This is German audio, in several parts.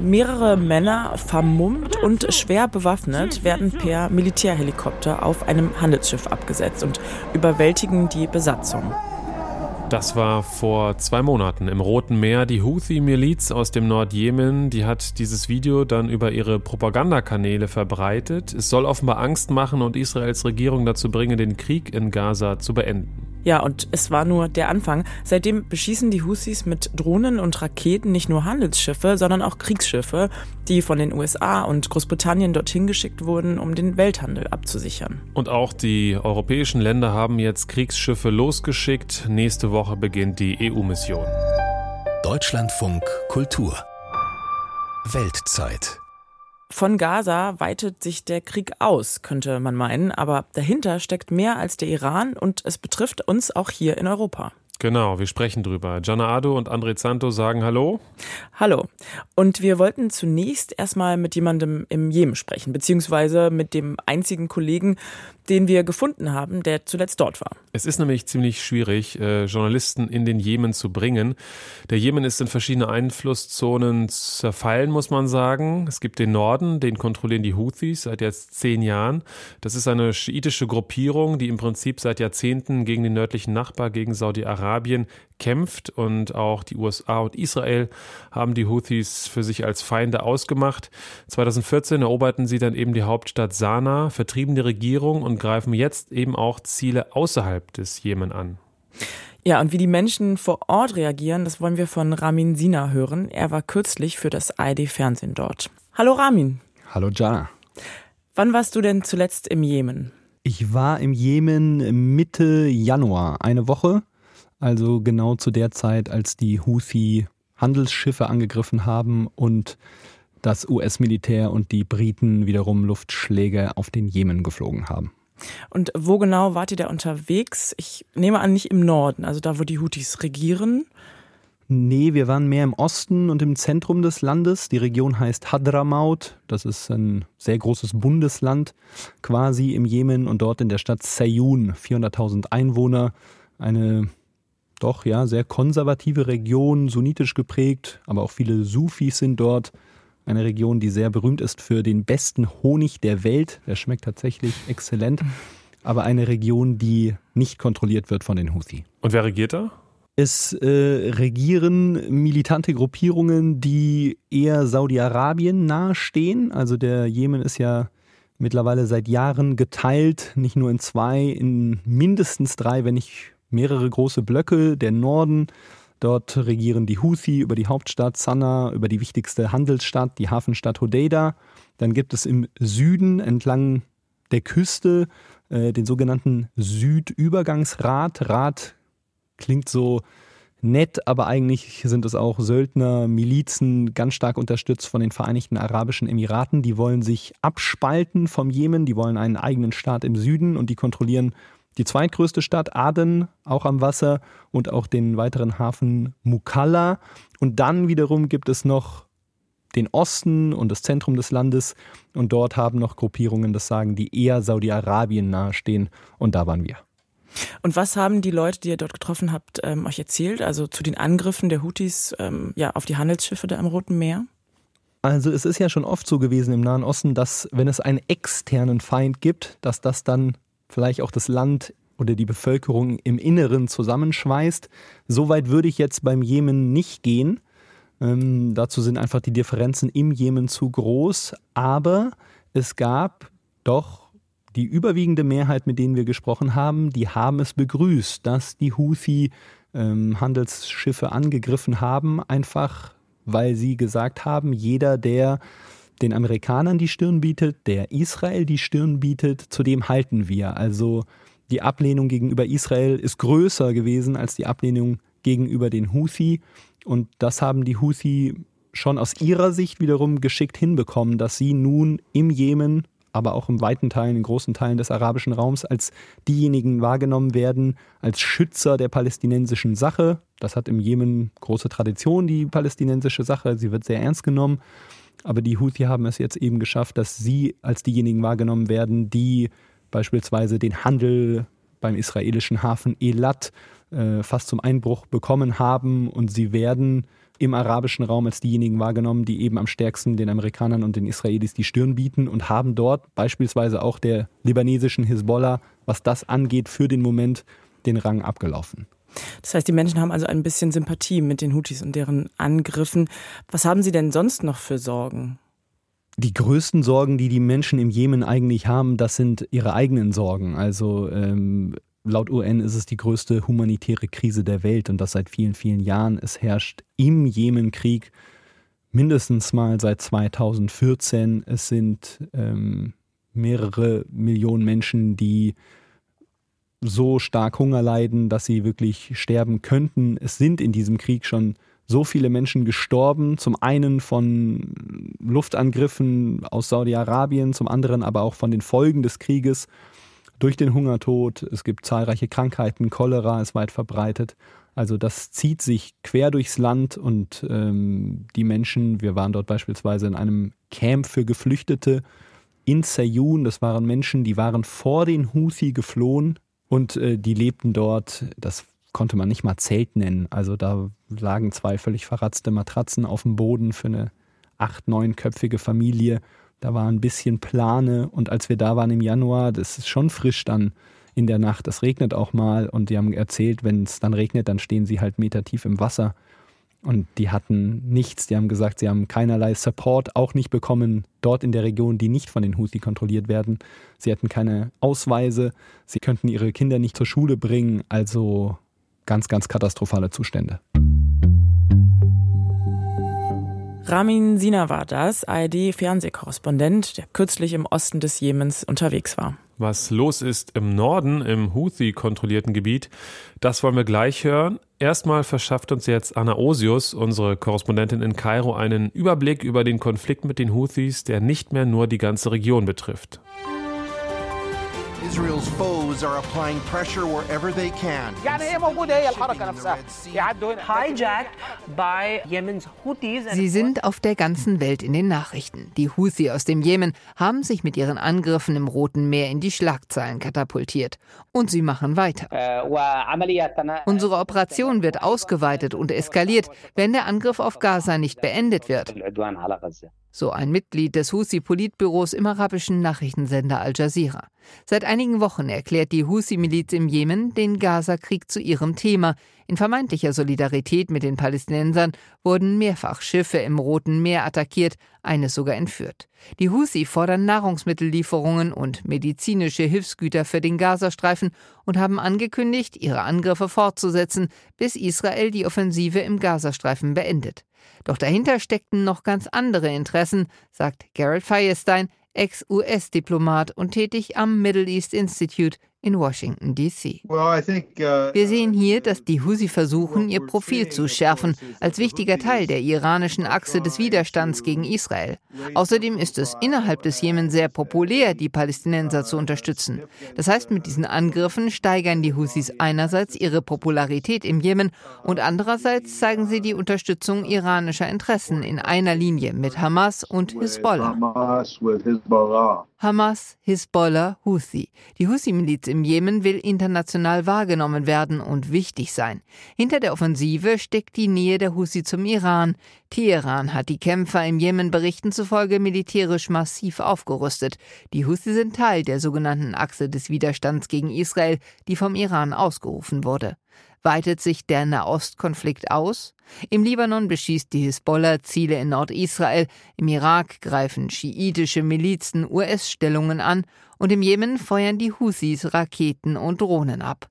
Mehrere Männer, vermummt und schwer bewaffnet, werden per Militärhelikopter auf einem Handelsschiff abgesetzt und überwältigen die Besatzung. Das war vor zwei Monaten im Roten Meer. Die Houthi-Miliz aus dem Nordjemen, die hat dieses Video dann über ihre Propagandakanäle verbreitet. Es soll offenbar Angst machen und Israels Regierung dazu bringen, den Krieg in Gaza zu beenden. Ja, und es war nur der Anfang. Seitdem beschießen die Houthis mit Drohnen und Raketen nicht nur Handelsschiffe, sondern auch Kriegsschiffe, die von den USA und Großbritannien dorthin geschickt wurden, um den Welthandel abzusichern. Und auch die europäischen Länder haben jetzt Kriegsschiffe losgeschickt. Nächste Woche beginnt die EU-Mission. Deutschlandfunk Kultur Weltzeit von Gaza weitet sich der Krieg aus, könnte man meinen, aber dahinter steckt mehr als der Iran und es betrifft uns auch hier in Europa. Genau, wir sprechen drüber. Gianna Ado und André Zanto sagen Hallo. Hallo. Und wir wollten zunächst erstmal mit jemandem im Jemen sprechen, beziehungsweise mit dem einzigen Kollegen, den wir gefunden haben, der zuletzt dort war. Es ist nämlich ziemlich schwierig, äh, Journalisten in den Jemen zu bringen. Der Jemen ist in verschiedene Einflusszonen zerfallen, muss man sagen. Es gibt den Norden, den kontrollieren die Houthis seit jetzt zehn Jahren. Das ist eine schiitische Gruppierung, die im Prinzip seit Jahrzehnten gegen den nördlichen Nachbar, gegen Saudi-Arabien kämpft und auch die USA und Israel haben die Houthis für sich als Feinde ausgemacht. 2014 eroberten sie dann eben die Hauptstadt Sanaa, vertrieben die Regierung und greifen jetzt eben auch Ziele außerhalb des Jemen an. Ja, und wie die Menschen vor Ort reagieren, das wollen wir von Ramin Sina hören. Er war kürzlich für das ARD-Fernsehen dort. Hallo Ramin. Hallo Jana. Wann warst du denn zuletzt im Jemen? Ich war im Jemen Mitte Januar, eine Woche. Also genau zu der Zeit, als die Houthi Handelsschiffe angegriffen haben und das US-Militär und die Briten wiederum Luftschläge auf den Jemen geflogen haben. Und wo genau wart ihr da unterwegs? Ich nehme an, nicht im Norden, also da, wo die Houthis regieren. Nee, wir waren mehr im Osten und im Zentrum des Landes. Die Region heißt Hadramaut. Das ist ein sehr großes Bundesland quasi im Jemen und dort in der Stadt Sayun, 400.000 Einwohner. Eine doch ja sehr konservative Region, sunnitisch geprägt, aber auch viele Sufis sind dort. Eine Region, die sehr berühmt ist für den besten Honig der Welt. Der schmeckt tatsächlich exzellent. Aber eine Region, die nicht kontrolliert wird von den Houthi. Und wer regiert da? Es äh, regieren militante Gruppierungen, die eher Saudi-Arabien nahestehen. Also der Jemen ist ja mittlerweile seit Jahren geteilt, nicht nur in zwei, in mindestens drei, wenn nicht mehrere große Blöcke. Der Norden Dort regieren die Houthi über die Hauptstadt Sanaa, über die wichtigste Handelsstadt, die Hafenstadt Hodeida. Dann gibt es im Süden entlang der Küste äh, den sogenannten Südübergangsrat. Rat klingt so nett, aber eigentlich sind es auch Söldner, Milizen, ganz stark unterstützt von den Vereinigten Arabischen Emiraten. Die wollen sich abspalten vom Jemen, die wollen einen eigenen Staat im Süden und die kontrollieren die zweitgrößte Stadt Aden, auch am Wasser, und auch den weiteren Hafen Mukalla. Und dann wiederum gibt es noch den Osten und das Zentrum des Landes. Und dort haben noch Gruppierungen, das sagen, die eher Saudi-Arabien nahestehen. Und da waren wir. Und was haben die Leute, die ihr dort getroffen habt, ähm, euch erzählt? Also zu den Angriffen der Houthis ähm, ja, auf die Handelsschiffe da im Roten Meer? Also es ist ja schon oft so gewesen im Nahen Osten, dass wenn es einen externen Feind gibt, dass das dann vielleicht auch das Land oder die Bevölkerung im Inneren zusammenschweißt. So weit würde ich jetzt beim Jemen nicht gehen. Ähm, dazu sind einfach die Differenzen im Jemen zu groß. Aber es gab doch die überwiegende Mehrheit, mit denen wir gesprochen haben, die haben es begrüßt, dass die Houthi ähm, Handelsschiffe angegriffen haben, einfach weil sie gesagt haben, jeder, der den Amerikanern die Stirn bietet, der Israel die Stirn bietet, zu dem halten wir. Also die Ablehnung gegenüber Israel ist größer gewesen als die Ablehnung gegenüber den Houthi. Und das haben die Houthi schon aus ihrer Sicht wiederum geschickt hinbekommen, dass sie nun im Jemen, aber auch in weiten Teilen, in großen Teilen des arabischen Raums als diejenigen wahrgenommen werden, als Schützer der palästinensischen Sache. Das hat im Jemen große Tradition, die palästinensische Sache. Sie wird sehr ernst genommen. Aber die Houthi haben es jetzt eben geschafft, dass sie als diejenigen wahrgenommen werden, die beispielsweise den Handel beim israelischen Hafen Elat äh, fast zum Einbruch bekommen haben und sie werden im arabischen Raum als diejenigen wahrgenommen, die eben am stärksten den Amerikanern und den Israelis die Stirn bieten und haben dort beispielsweise auch der libanesischen Hisbollah, was das angeht, für den Moment den Rang abgelaufen. Das heißt, die Menschen haben also ein bisschen Sympathie mit den Houthis und deren Angriffen. Was haben sie denn sonst noch für Sorgen? Die größten Sorgen, die die Menschen im Jemen eigentlich haben, das sind ihre eigenen Sorgen. Also ähm, laut UN ist es die größte humanitäre Krise der Welt und das seit vielen, vielen Jahren. Es herrscht im Jemen Krieg mindestens mal seit 2014. Es sind ähm, mehrere Millionen Menschen, die so stark Hunger leiden, dass sie wirklich sterben könnten. Es sind in diesem Krieg schon so viele Menschen gestorben, zum einen von Luftangriffen aus Saudi-Arabien, zum anderen aber auch von den Folgen des Krieges durch den Hungertod. Es gibt zahlreiche Krankheiten, Cholera ist weit verbreitet. Also das zieht sich quer durchs Land und ähm, die Menschen, wir waren dort beispielsweise in einem Camp für Geflüchtete in Sayun, das waren Menschen, die waren vor den Houthi geflohen und äh, die lebten dort, das konnte man nicht mal Zelt nennen. Also da lagen zwei völlig verratzte Matratzen auf dem Boden für eine acht, neunköpfige Familie. Da war ein bisschen Plane und als wir da waren im Januar, das ist schon frisch dann in der Nacht. Es regnet auch mal und die haben erzählt, wenn es dann regnet, dann stehen sie halt metertief im Wasser. Und die hatten nichts. Die haben gesagt, sie haben keinerlei Support, auch nicht bekommen dort in der Region, die nicht von den Houthi kontrolliert werden. Sie hatten keine Ausweise. Sie könnten ihre Kinder nicht zur Schule bringen. Also ganz, ganz katastrophale Zustände. Ramin Sina war das, ARD-Fernsehkorrespondent, der kürzlich im Osten des Jemens unterwegs war. Was los ist im Norden, im Houthi-kontrollierten Gebiet, das wollen wir gleich hören. Erstmal verschafft uns jetzt Anna Osius, unsere Korrespondentin in Kairo, einen Überblick über den Konflikt mit den Houthis, der nicht mehr nur die ganze Region betrifft. Israel's foes are applying pressure wherever they can. Sie sind auf der ganzen Welt in den Nachrichten. Die Houthi aus dem Jemen haben sich mit ihren Angriffen im Roten Meer in die Schlagzeilen katapultiert. Und sie machen weiter. Unsere Operation wird ausgeweitet und eskaliert, wenn der Angriff auf Gaza nicht beendet wird so ein Mitglied des Husi-Politbüros im arabischen Nachrichtensender Al Jazeera. Seit einigen Wochen erklärt die Husi-Miliz im Jemen den Gaza-Krieg zu ihrem Thema. In vermeintlicher Solidarität mit den Palästinensern wurden mehrfach Schiffe im Roten Meer attackiert, eines sogar entführt. Die Husi fordern Nahrungsmittellieferungen und medizinische Hilfsgüter für den Gazastreifen und haben angekündigt, ihre Angriffe fortzusetzen, bis Israel die Offensive im Gazastreifen beendet. Doch dahinter steckten noch ganz andere Interessen, sagt Garrett Firestein, Ex-US-Diplomat und tätig am Middle East Institute in Washington, D.C. Uh, Wir sehen hier, dass die Husi versuchen, ihr Profil zu schärfen, als wichtiger Teil der iranischen Achse des Widerstands gegen Israel. Außerdem ist es innerhalb des Jemen sehr populär, die Palästinenser zu unterstützen. Das heißt, mit diesen Angriffen steigern die Husis einerseits ihre Popularität im Jemen und andererseits zeigen sie die Unterstützung iranischer Interessen in einer Linie mit Hamas und Hisbollah. Hamas, Hisbollah, Houthi. Die Houthi-Miliz im Jemen will international wahrgenommen werden und wichtig sein. Hinter der Offensive steckt die Nähe der Houthi zum Iran. Teheran hat die Kämpfer im Jemen Berichten zufolge militärisch massiv aufgerüstet. Die Houthi sind Teil der sogenannten Achse des Widerstands gegen Israel, die vom Iran ausgerufen wurde. Weitet sich der Nahostkonflikt aus? Im Libanon beschießt die Hisbollah Ziele in Nordisrael, im Irak greifen schiitische Milizen US-Stellungen an und im Jemen feuern die Houthis Raketen und Drohnen ab.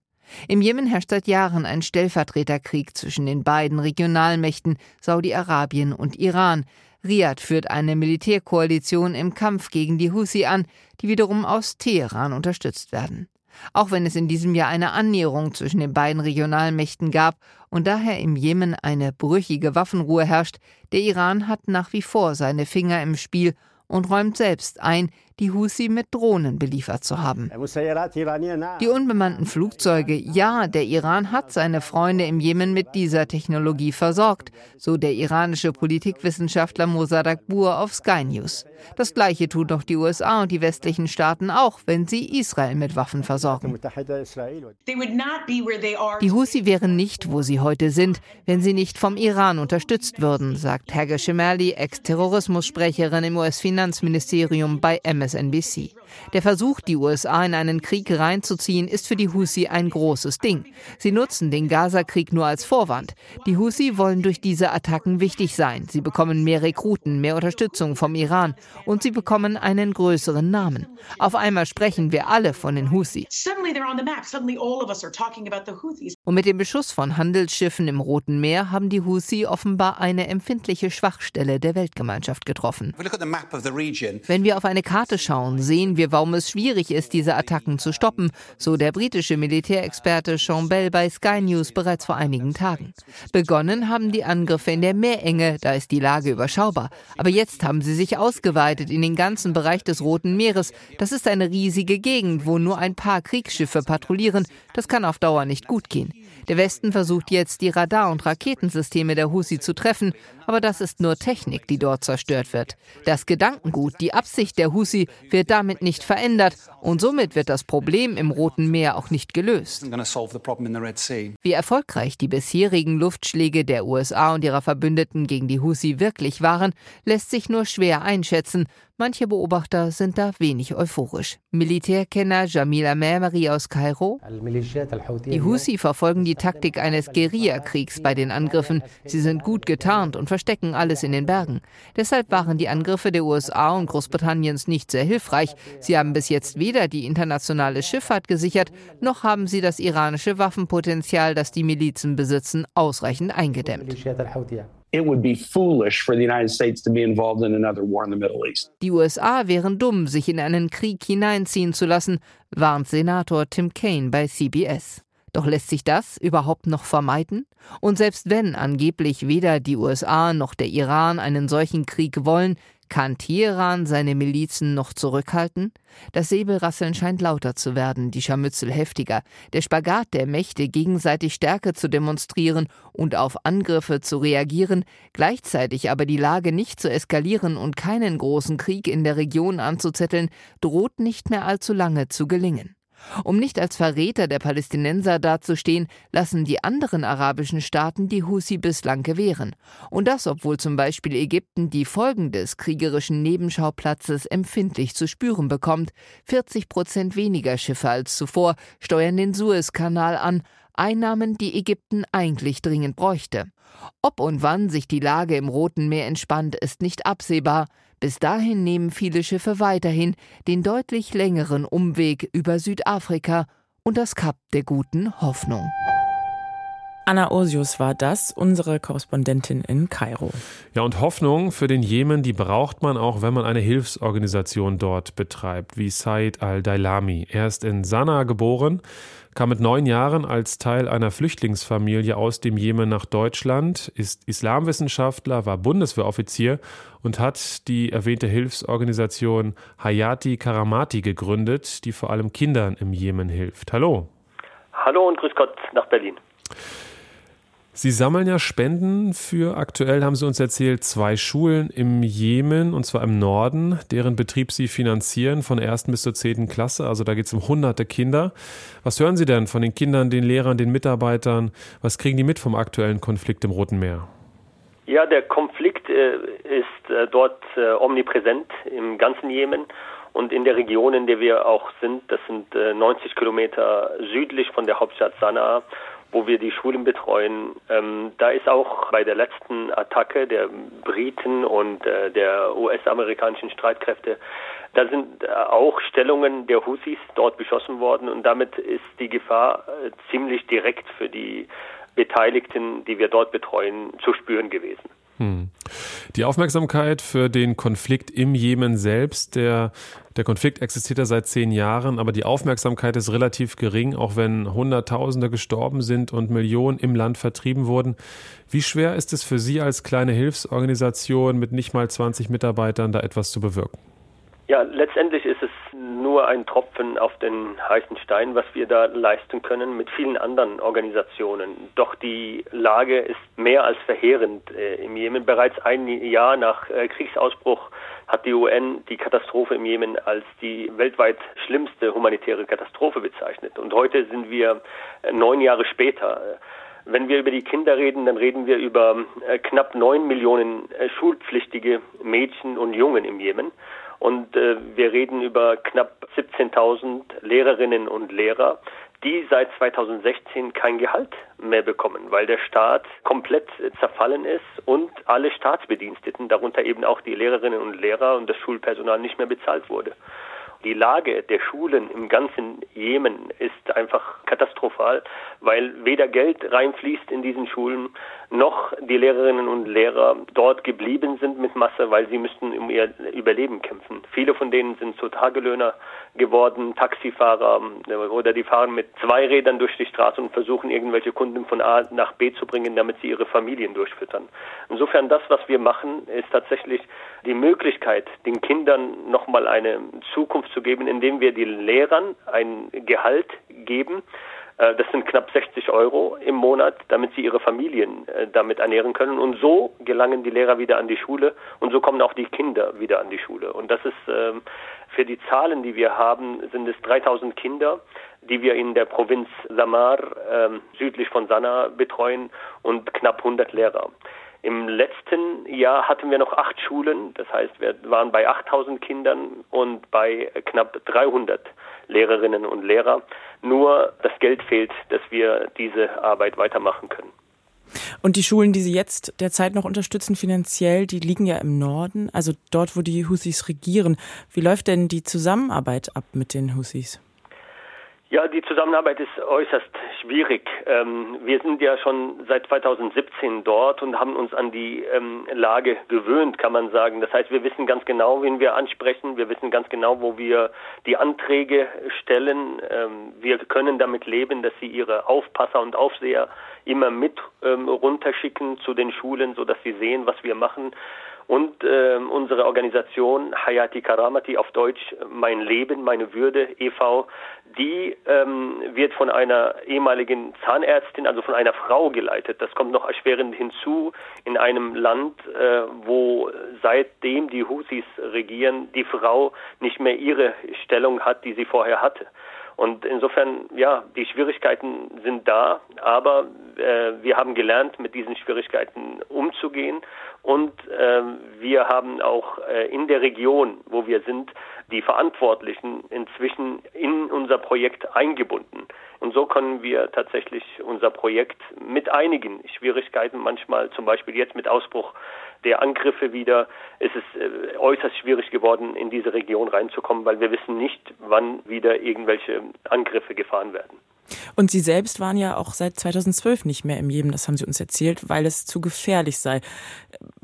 Im Jemen herrscht seit Jahren ein Stellvertreterkrieg zwischen den beiden Regionalmächten Saudi-Arabien und Iran. Riad führt eine Militärkoalition im Kampf gegen die Houthi an, die wiederum aus Teheran unterstützt werden auch wenn es in diesem Jahr eine Annäherung zwischen den beiden Regionalmächten gab und daher im Jemen eine brüchige Waffenruhe herrscht, der Iran hat nach wie vor seine Finger im Spiel und räumt selbst ein, die Husi mit Drohnen beliefert zu haben. Die unbemannten Flugzeuge, ja, der Iran hat seine Freunde im Jemen mit dieser Technologie versorgt, so der iranische Politikwissenschaftler Mosadak Bur auf Sky News. Das gleiche tun doch die USA und die westlichen Staaten auch, wenn sie Israel mit Waffen versorgen. Die Husi wären nicht, wo sie heute sind, wenn sie nicht vom Iran unterstützt würden, sagt Hege Shemerli, Ex-Terrorismussprecherin im US-Finanzministerium bei MSNBC. Der Versuch, die USA in einen Krieg reinzuziehen, ist für die Husi ein großes Ding. Sie nutzen den Gaza-Krieg nur als Vorwand. Die Husi wollen durch diese Attacken wichtig sein. Sie bekommen mehr Rekruten, mehr Unterstützung vom Iran und sie bekommen einen größeren Namen. Auf einmal sprechen wir alle von den Husi. Und mit dem Beschuss von Handelsschiffen im Roten Meer haben die Husi offenbar eine empfindliche Schwachstelle der Weltgemeinschaft getroffen. Wenn wir auf eine Karte schauen, sehen wir, warum es schwierig ist, diese Attacken zu stoppen, so der britische Militärexperte Sean Bell bei Sky News bereits vor einigen Tagen. Begonnen haben die Angriffe in der Meerenge, da ist die Lage überschaubar. Aber jetzt haben sie sich ausgeweitet in den ganzen Bereich des Roten Meeres. Das ist eine riesige Gegend, wo nur ein paar Kriegsschiffe patrouillieren. Das kann auf Dauer nicht gut gehen. Der Westen versucht jetzt, die Radar- und Raketensysteme der Husi zu treffen, aber das ist nur Technik, die dort zerstört wird. Das Gedankengut, die Absicht der Husi wird damit nicht verändert und somit wird das Problem im Roten Meer auch nicht gelöst. Wie erfolgreich die bisherigen Luftschläge der USA und ihrer Verbündeten gegen die Husi wirklich waren, lässt sich nur schwer einschätzen, Manche Beobachter sind da wenig euphorisch. Militärkenner Jamil Amemari aus Kairo. Die Husi verfolgen die Taktik eines Guerillakriegs bei den Angriffen. Sie sind gut getarnt und verstecken alles in den Bergen. Deshalb waren die Angriffe der USA und Großbritanniens nicht sehr hilfreich. Sie haben bis jetzt weder die internationale Schifffahrt gesichert, noch haben sie das iranische Waffenpotenzial, das die Milizen besitzen, ausreichend eingedämmt. It would be foolish for the United States to be involved in another war in the Middle East. Die USA wären dumm, sich in einen Krieg hineinziehen zu lassen, warnt Senator Tim Kaine bei CBS. Doch lässt sich das überhaupt noch vermeiden? Und selbst wenn angeblich weder die USA noch der Iran einen solchen Krieg wollen, kann Teheran seine Milizen noch zurückhalten? Das Säbelrasseln scheint lauter zu werden, die Scharmützel heftiger, der Spagat der Mächte gegenseitig Stärke zu demonstrieren und auf Angriffe zu reagieren, gleichzeitig aber die Lage nicht zu eskalieren und keinen großen Krieg in der Region anzuzetteln, droht nicht mehr allzu lange zu gelingen. Um nicht als Verräter der Palästinenser dazustehen, lassen die anderen arabischen Staaten die Husi bislang gewähren. Und das, obwohl zum Beispiel Ägypten die Folgen des kriegerischen Nebenschauplatzes empfindlich zu spüren bekommt. 40 Prozent weniger Schiffe als zuvor steuern den Suezkanal an, Einnahmen, die Ägypten eigentlich dringend bräuchte. Ob und wann sich die Lage im Roten Meer entspannt, ist nicht absehbar. Bis dahin nehmen viele Schiffe weiterhin den deutlich längeren Umweg über Südafrika und das Kap der guten Hoffnung. Anna Osius war das, unsere Korrespondentin in Kairo. Ja, und Hoffnung für den Jemen, die braucht man auch, wenn man eine Hilfsorganisation dort betreibt, wie Said al-Dailami. Er ist in Sanaa geboren, kam mit neun Jahren als Teil einer Flüchtlingsfamilie aus dem Jemen nach Deutschland, ist Islamwissenschaftler, war Bundeswehroffizier und hat die erwähnte Hilfsorganisation Hayati Karamati gegründet, die vor allem Kindern im Jemen hilft. Hallo. Hallo und grüß Gott nach Berlin. Sie sammeln ja Spenden für, aktuell haben Sie uns erzählt, zwei Schulen im Jemen, und zwar im Norden, deren Betrieb Sie finanzieren von der ersten bis zur zehnten Klasse. Also da geht es um hunderte Kinder. Was hören Sie denn von den Kindern, den Lehrern, den Mitarbeitern? Was kriegen die mit vom aktuellen Konflikt im Roten Meer? Ja, der Konflikt äh, ist äh, dort äh, omnipräsent im ganzen Jemen und in der Region, in der wir auch sind. Das sind 90 äh, Kilometer südlich von der Hauptstadt Sanaa wo wir die Schulen betreuen. Ähm, da ist auch bei der letzten Attacke der Briten und äh, der US-amerikanischen Streitkräfte, da sind äh, auch Stellungen der Husis dort beschossen worden und damit ist die Gefahr äh, ziemlich direkt für die Beteiligten, die wir dort betreuen, zu spüren gewesen. Hm. Die Aufmerksamkeit für den Konflikt im Jemen selbst, der, der Konflikt existiert ja seit zehn Jahren, aber die Aufmerksamkeit ist relativ gering, auch wenn Hunderttausende gestorben sind und Millionen im Land vertrieben wurden. Wie schwer ist es für Sie als kleine Hilfsorganisation mit nicht mal 20 Mitarbeitern, da etwas zu bewirken? Ja, letztendlich ist es nur ein Tropfen auf den heißen Stein, was wir da leisten können mit vielen anderen Organisationen. Doch die Lage ist mehr als verheerend äh, im Jemen. Bereits ein Jahr nach äh, Kriegsausbruch hat die UN die Katastrophe im Jemen als die weltweit schlimmste humanitäre Katastrophe bezeichnet. Und heute sind wir äh, neun Jahre später. Wenn wir über die Kinder reden, dann reden wir über äh, knapp neun Millionen äh, schulpflichtige Mädchen und Jungen im Jemen. Und äh, wir reden über knapp 17.000 Lehrerinnen und Lehrer, die seit 2016 kein Gehalt mehr bekommen, weil der Staat komplett zerfallen ist und alle Staatsbediensteten, darunter eben auch die Lehrerinnen und Lehrer und das Schulpersonal nicht mehr bezahlt wurde. Die Lage der Schulen im ganzen Jemen ist einfach katastrophal, weil weder Geld reinfließt in diesen Schulen, noch die Lehrerinnen und Lehrer dort geblieben sind mit Masse, weil sie müssten um ihr Überleben kämpfen. Viele von denen sind zu Tagelöhner geworden, Taxifahrer äh, oder die fahren mit zwei Rädern durch die Straße und versuchen irgendwelche Kunden von A nach B zu bringen, damit sie ihre Familien durchfüttern. Insofern das, was wir machen, ist tatsächlich die Möglichkeit, den Kindern nochmal eine Zukunft zu geben, indem wir den Lehrern ein Gehalt geben, das sind knapp 60 Euro im Monat, damit sie ihre Familien äh, damit ernähren können. Und so gelangen die Lehrer wieder an die Schule und so kommen auch die Kinder wieder an die Schule. Und das ist ähm, für die Zahlen, die wir haben, sind es 3000 Kinder, die wir in der Provinz Samar ähm, südlich von Sanaa betreuen und knapp 100 Lehrer. Im letzten Jahr hatten wir noch acht Schulen, das heißt, wir waren bei 8000 Kindern und bei knapp 300 Lehrerinnen und Lehrer. Nur das Geld fehlt, dass wir diese Arbeit weitermachen können. Und die Schulen, die Sie jetzt derzeit noch unterstützen finanziell, die liegen ja im Norden, also dort, wo die Husis regieren. Wie läuft denn die Zusammenarbeit ab mit den Husis? Ja, die Zusammenarbeit ist äußerst schwierig. Ähm, wir sind ja schon seit 2017 dort und haben uns an die ähm, Lage gewöhnt, kann man sagen. Das heißt, wir wissen ganz genau, wen wir ansprechen. Wir wissen ganz genau, wo wir die Anträge stellen. Ähm, wir können damit leben, dass sie ihre Aufpasser und Aufseher immer mit ähm, runterschicken zu den Schulen, so dass sie sehen, was wir machen. Und äh, unsere Organisation Hayati Karamati auf Deutsch Mein Leben, meine Würde e.V., die ähm, wird von einer ehemaligen Zahnärztin, also von einer Frau geleitet. Das kommt noch erschwerend hinzu in einem Land, äh, wo seitdem die Husis regieren, die Frau nicht mehr ihre Stellung hat, die sie vorher hatte. Und insofern, ja, die Schwierigkeiten sind da, aber äh, wir haben gelernt, mit diesen Schwierigkeiten umzugehen. Und äh, wir haben auch äh, in der Region, wo wir sind, die Verantwortlichen inzwischen in unser Projekt eingebunden. Und so können wir tatsächlich unser Projekt mit einigen Schwierigkeiten, manchmal zum Beispiel jetzt mit Ausbruch der Angriffe wieder, ist es äh, äußerst schwierig geworden, in diese Region reinzukommen, weil wir wissen nicht, wann wieder irgendwelche Angriffe gefahren werden. Und Sie selbst waren ja auch seit 2012 nicht mehr im Jemen, das haben Sie uns erzählt, weil es zu gefährlich sei.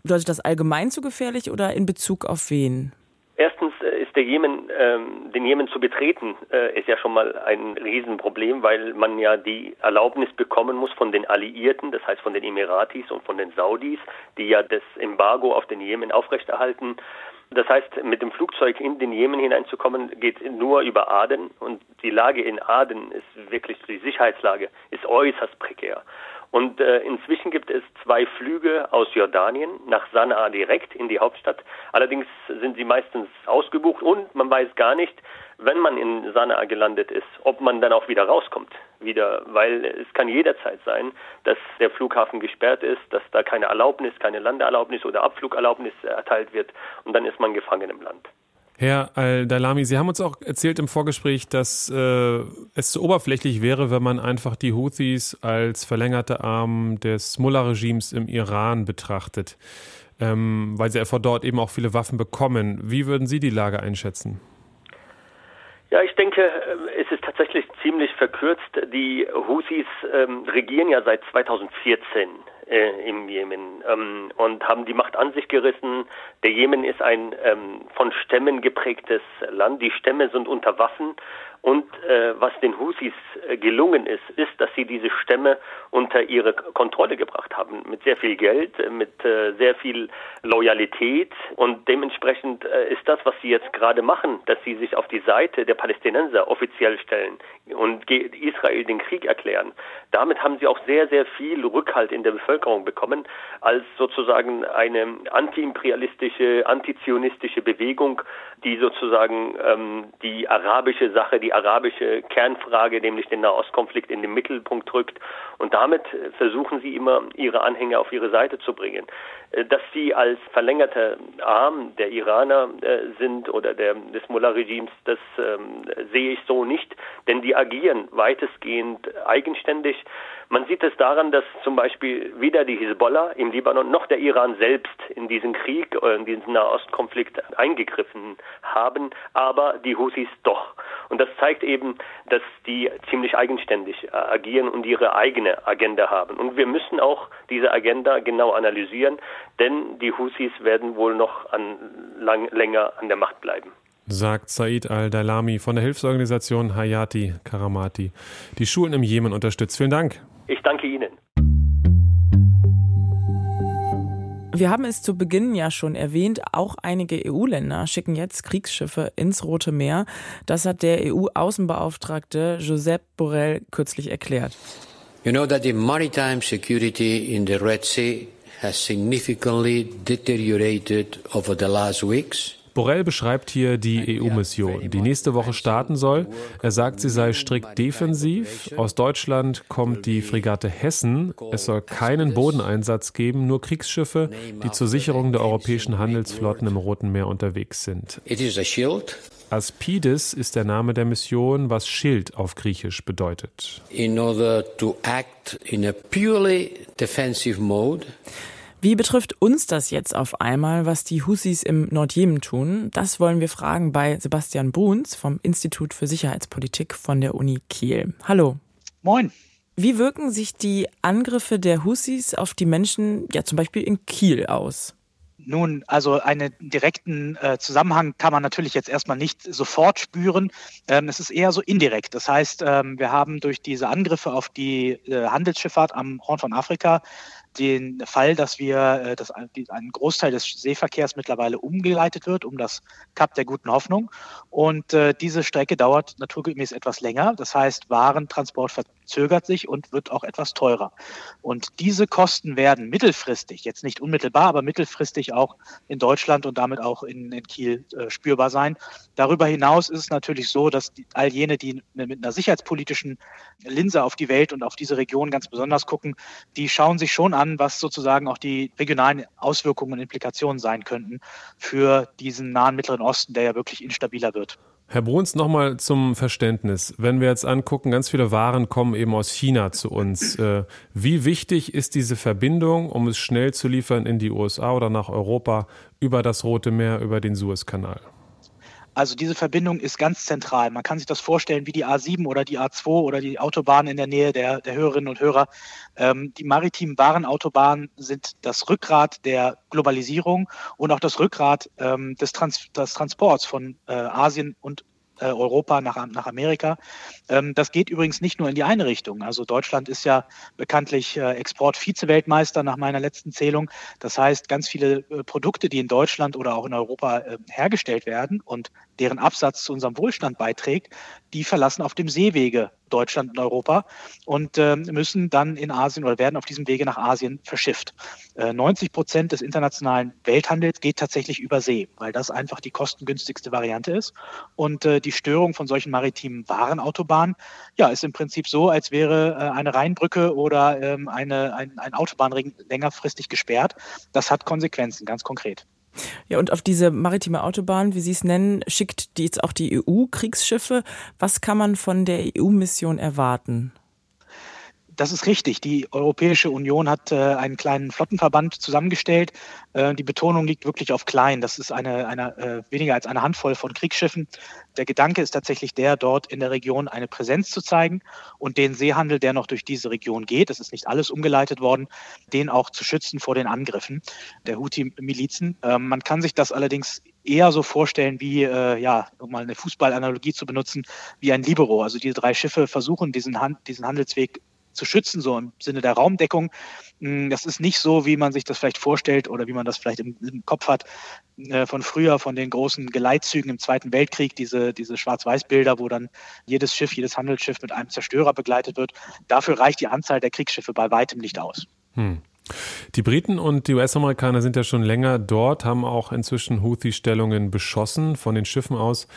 Bedeutet das allgemein zu gefährlich oder in Bezug auf wen? Erstens äh, ist der Jemen, ähm, den Jemen zu betreten, äh, ist ja schon mal ein Riesenproblem, weil man ja die Erlaubnis bekommen muss von den Alliierten, das heißt von den Emiratis und von den Saudis, die ja das Embargo auf den Jemen aufrechterhalten. Das heißt, mit dem Flugzeug in den Jemen hineinzukommen, geht nur über Aden und die Lage in Aden ist wirklich, die Sicherheitslage ist äußerst prekär. Und äh, inzwischen gibt es zwei Flüge aus Jordanien nach Sanaa direkt in die Hauptstadt. Allerdings sind sie meistens ausgebucht und man weiß gar nicht, wenn man in Sanaa gelandet ist, ob man dann auch wieder rauskommt. Wieder, weil es kann jederzeit sein, dass der Flughafen gesperrt ist, dass da keine Erlaubnis, keine Landeerlaubnis oder Abflugerlaubnis erteilt wird und dann ist man gefangen im Land. Herr Al-Dalami, Sie haben uns auch erzählt im Vorgespräch, dass äh, es zu oberflächlich wäre, wenn man einfach die Houthis als verlängerte Arm des Mullah-Regimes im Iran betrachtet, ähm, weil sie von dort eben auch viele Waffen bekommen. Wie würden Sie die Lage einschätzen? Ja, ich denke, äh, es ist tatsächlich ziemlich verkürzt. Die Houthis ähm, regieren ja seit 2014 äh, im Jemen ähm, und haben die Macht an sich gerissen. Der Jemen ist ein ähm, von Stämmen geprägtes Land. Die Stämme sind unter Waffen Und äh, was den Husis äh, gelungen ist, ist, dass sie diese Stämme unter ihre Kontrolle gebracht haben. Mit sehr viel Geld, mit äh, sehr viel Loyalität. Und dementsprechend äh, ist das, was sie jetzt gerade machen, dass sie sich auf die Seite der Palästinenser offiziell stellen und Israel den Krieg erklären. Damit haben sie auch sehr, sehr viel Rückhalt in der Bevölkerung bekommen, als sozusagen eine antiimperialistische, antizionistische Bewegung, die sozusagen ähm, die arabische Sache, die arabische Kernfrage, nämlich den Nahostkonflikt in den Mittelpunkt rückt. Und damit versuchen sie immer, ihre Anhänger auf ihre Seite zu bringen. Äh, dass sie als verlängerter Arm der Iraner äh, sind oder der, des Mullah-Regimes, das ähm, sehe ich so nicht, denn die agieren weitestgehend eigenständig. Man sieht es daran, dass zum Beispiel weder die Hisbollah im Libanon noch der Iran selbst in diesen Krieg, äh, in diesen Nahostkonflikt eingegriffen haben, aber die Houthis doch. Und das zeigt eben, dass die ziemlich eigenständig äh, agieren und ihre eigene Agenda haben. Und wir müssen auch diese Agenda genau analysieren, denn die Houthis werden wohl noch an, lang, länger an der Macht bleiben sagt Said al-Dalami von der Hilfsorganisation Hayati Karamati, die Schulen im Jemen unterstützt. Vielen Dank. Ich danke Ihnen. Wir haben es zu Beginn ja schon erwähnt, auch einige EU-Länder schicken jetzt Kriegsschiffe ins Rote Meer. Das hat der EU-Außenbeauftragte Josep Borrell kürzlich erklärt. You know that the maritime security in the Red Sea has significantly deteriorated over the last weeks. Borrell beschreibt hier die EU-Mission, die nächste Woche starten soll. Er sagt, sie sei strikt defensiv. Aus Deutschland kommt die Fregatte Hessen. Es soll keinen Bodeneinsatz geben, nur Kriegsschiffe, die zur Sicherung der europäischen Handelsflotten im Roten Meer unterwegs sind. Aspides ist der Name der Mission, was Schild auf Griechisch bedeutet. In order to act in a purely defensive mode, wie betrifft uns das jetzt auf einmal, was die Hussis im Nordjemen tun? Das wollen wir fragen bei Sebastian Bruns vom Institut für Sicherheitspolitik von der Uni Kiel. Hallo. Moin. Wie wirken sich die Angriffe der Hussis auf die Menschen, ja zum Beispiel in Kiel aus? Nun, also einen direkten äh, Zusammenhang kann man natürlich jetzt erstmal nicht sofort spüren. Ähm, es ist eher so indirekt. Das heißt, ähm, wir haben durch diese Angriffe auf die äh, Handelsschifffahrt am Horn von Afrika den Fall, dass wir, äh, dass ein Großteil des Seeverkehrs mittlerweile umgeleitet wird um das Kap der Guten Hoffnung. Und äh, diese Strecke dauert naturgemäß etwas länger. Das heißt, Warentransport verzögert sich und wird auch etwas teurer. Und diese Kosten werden mittelfristig, jetzt nicht unmittelbar, aber mittelfristig auch in Deutschland und damit auch in, in Kiel äh, spürbar sein. Darüber hinaus ist es natürlich so, dass die, all jene, die mit einer sicherheitspolitischen Linse auf die Welt und auf diese Region ganz besonders gucken, die schauen sich schon an, was sozusagen auch die regionalen Auswirkungen und Implikationen sein könnten für diesen nahen Mittleren Osten, der ja wirklich instabiler wird. Herr Bruns, nochmal zum Verständnis. Wenn wir jetzt angucken, ganz viele Waren kommen eben aus China zu uns. Äh, wie wichtig ist diese Verbindung, um es schnell zu liefern in die USA oder nach Europa über das Rote Meer, über den Suezkanal? Also diese Verbindung ist ganz zentral. Man kann sich das vorstellen wie die A7 oder die A2 oder die Autobahn in der Nähe der, der Hörerinnen und Hörer. Ähm, die maritimen Warenautobahnen sind das Rückgrat der Globalisierung und auch das Rückgrat ähm, des, Trans des Transports von äh, Asien und Europa nach, nach Amerika. Ähm, das geht übrigens nicht nur in die eine Richtung. Also Deutschland ist ja bekanntlich äh, Export-Vize-Weltmeister nach meiner letzten Zählung. Das heißt, ganz viele äh, Produkte, die in Deutschland oder auch in Europa äh, hergestellt werden und deren Absatz zu unserem Wohlstand beiträgt, die verlassen auf dem Seewege Deutschland und Europa und äh, müssen dann in Asien oder werden auf diesem Wege nach Asien verschifft. Äh, 90 Prozent des internationalen Welthandels geht tatsächlich über See, weil das einfach die kostengünstigste Variante ist. Und äh, die Störung von solchen maritimen Warenautobahnen, ja, ist im Prinzip so, als wäre äh, eine Rheinbrücke oder ähm, eine, ein, ein Autobahnring längerfristig gesperrt. Das hat Konsequenzen, ganz konkret. Ja, und auf diese maritime Autobahn, wie Sie es nennen, schickt die jetzt auch die EU Kriegsschiffe. Was kann man von der EU-Mission erwarten? Das ist richtig. Die Europäische Union hat äh, einen kleinen Flottenverband zusammengestellt. Äh, die Betonung liegt wirklich auf klein. Das ist eine, eine äh, weniger als eine Handvoll von Kriegsschiffen. Der Gedanke ist tatsächlich der, dort in der Region eine Präsenz zu zeigen und den Seehandel, der noch durch diese Region geht, es ist nicht alles umgeleitet worden, den auch zu schützen vor den Angriffen der Houthi-Milizen. Ähm, man kann sich das allerdings eher so vorstellen wie, äh, ja, um mal eine Fußballanalogie zu benutzen, wie ein Libero. Also diese drei Schiffe versuchen, diesen, Hand, diesen Handelsweg zu schützen, so im Sinne der Raumdeckung. Hm, das ist nicht so, wie man sich das vielleicht vorstellt oder wie man das vielleicht im, im Kopf hat äh, von früher, von den großen Geleitzügen im Zweiten Weltkrieg, diese, diese Schwarz-Weiß-Bilder, wo dann jedes Schiff, jedes Handelsschiff mit einem Zerstörer begleitet wird. Dafür reicht die Anzahl der Kriegsschiffe bei weitem nicht aus. Hm. Die Briten und die US-Amerikaner sind ja schon länger dort, haben auch inzwischen Houthi-Stellungen beschossen von den Schiffen aus.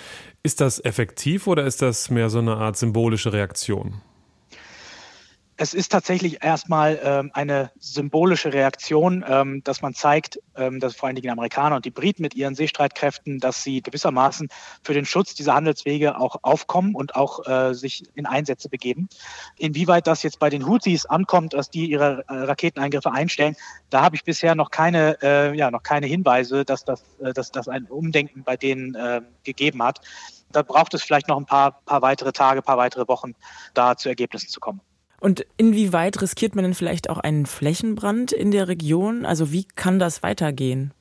Ist das effektiv oder ist das mehr so eine Art symbolische Reaktion? Es ist tatsächlich erstmal ähm, eine symbolische Reaktion, ähm, dass man zeigt, ähm, dass vor allen Dingen die Amerikaner und die Briten mit ihren Seestreitkräften, dass sie gewissermaßen für den Schutz dieser Handelswege auch aufkommen und auch äh, sich in Einsätze begeben. Inwieweit das jetzt bei den Houthis ankommt, dass die ihre äh, Raketeneingriffe einstellen, da habe ich bisher noch keine, äh, ja, noch keine Hinweise, dass das, äh, dass das ein Umdenken bei denen äh, gegeben hat. Da braucht es vielleicht noch ein paar, paar weitere Tage, paar weitere Wochen, da zu Ergebnissen zu kommen. Und inwieweit riskiert man denn vielleicht auch einen Flächenbrand in der Region? Also wie kann das weitergehen?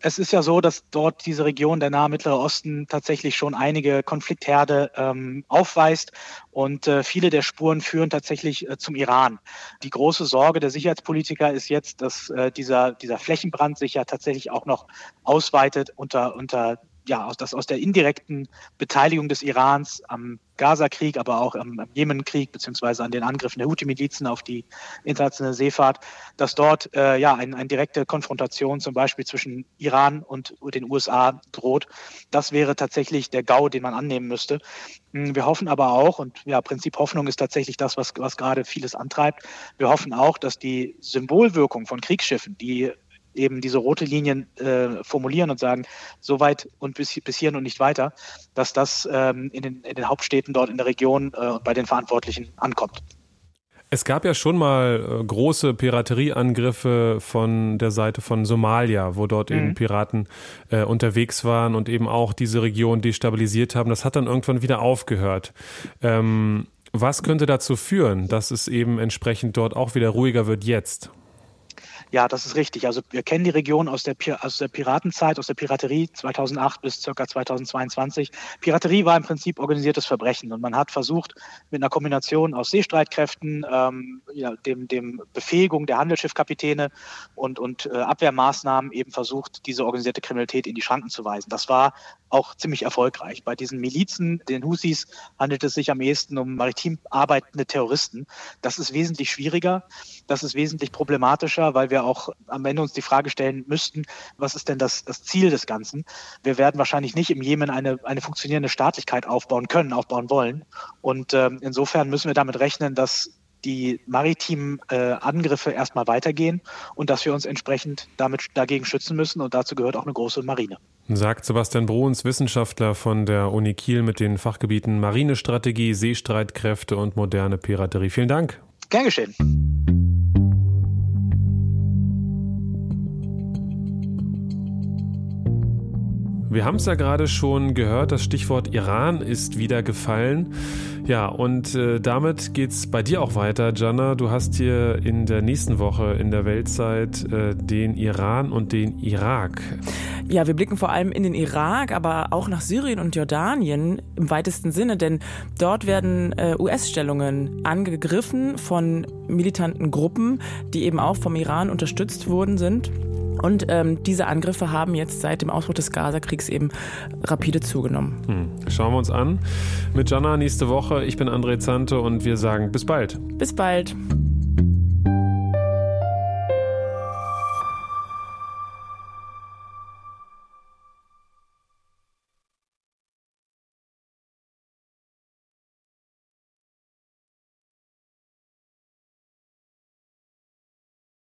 Es ist ja so, dass dort diese Region, der Nahe Mittlere Osten, tatsächlich schon einige Konfliktherde ähm, aufweist und äh, viele der Spuren führen tatsächlich äh, zum Iran. Die große Sorge der Sicherheitspolitiker ist jetzt, dass äh, dieser, dieser Flächenbrand sich ja tatsächlich auch noch ausweitet unter, unter ja, aus, das, aus der indirekten Beteiligung des Irans am Gaza-Krieg, aber auch am, am Jemen-Krieg beziehungsweise an den Angriffen der Houthi-Milizen auf die internationale Seefahrt, dass dort äh, ja eine ein direkte Konfrontation zum Beispiel zwischen Iran und den USA droht. Das wäre tatsächlich der GAU, den man annehmen müsste. Hm, wir hoffen aber auch, und ja, Prinzip Hoffnung ist tatsächlich das, was, was gerade vieles antreibt. Wir hoffen auch, dass die Symbolwirkung von Kriegsschiffen, die eben diese rote Linien äh, formulieren und sagen, so weit und bis, bis hierhin und nicht weiter, dass das ähm, in, den, in den Hauptstädten dort in der Region äh, bei den Verantwortlichen ankommt. Es gab ja schon mal äh, große Piraterieangriffe von der Seite von Somalia, wo dort mhm. eben Piraten äh, unterwegs waren und eben auch diese Region destabilisiert haben. Das hat dann irgendwann wieder aufgehört. Ähm, was könnte dazu führen, dass es eben entsprechend dort auch wieder ruhiger wird jetzt? Ja, das ist richtig. Also wir kennen die Region aus der, aus der Piratenzeit, aus der Piraterie 2008 bis circa 2022. Piraterie war im Prinzip organisiertes Verbrechen und man hat versucht, mit einer Kombination aus Seestreitkräften, ähm, ja, dem, dem Befähigung der Handelsschiffkapitäne und, und äh, Abwehrmaßnahmen eben versucht, diese organisierte Kriminalität in die Schranken zu weisen. Das war auch ziemlich erfolgreich. Bei diesen Milizen, den Husis, handelt es sich am ehesten um maritim arbeitende Terroristen. Das ist wesentlich schwieriger, das ist wesentlich problematischer, weil wir auch am Ende uns die Frage stellen müssten, was ist denn das, das Ziel des Ganzen? Wir werden wahrscheinlich nicht im Jemen eine, eine funktionierende Staatlichkeit aufbauen können, aufbauen wollen. Und ähm, insofern müssen wir damit rechnen, dass die maritimen äh, Angriffe erstmal weitergehen und dass wir uns entsprechend damit dagegen schützen müssen. Und dazu gehört auch eine große Marine. Sagt Sebastian Bruns, Wissenschaftler von der Uni Kiel mit den Fachgebieten Marinestrategie, Seestreitkräfte und moderne Piraterie. Vielen Dank. Gern geschehen. Wir haben es ja gerade schon gehört, das Stichwort Iran ist wieder gefallen. Ja, und äh, damit es bei dir auch weiter, Jana. Du hast hier in der nächsten Woche in der Weltzeit äh, den Iran und den Irak. Ja, wir blicken vor allem in den Irak, aber auch nach Syrien und Jordanien im weitesten Sinne, denn dort werden äh, US-Stellungen angegriffen von militanten Gruppen, die eben auch vom Iran unterstützt worden sind. Und ähm, diese Angriffe haben jetzt seit dem Ausbruch des Gazakriegs eben rapide zugenommen. Hm. Schauen wir uns an mit Jana nächste Woche. Ich bin André Zante und wir sagen bis bald. Bis bald.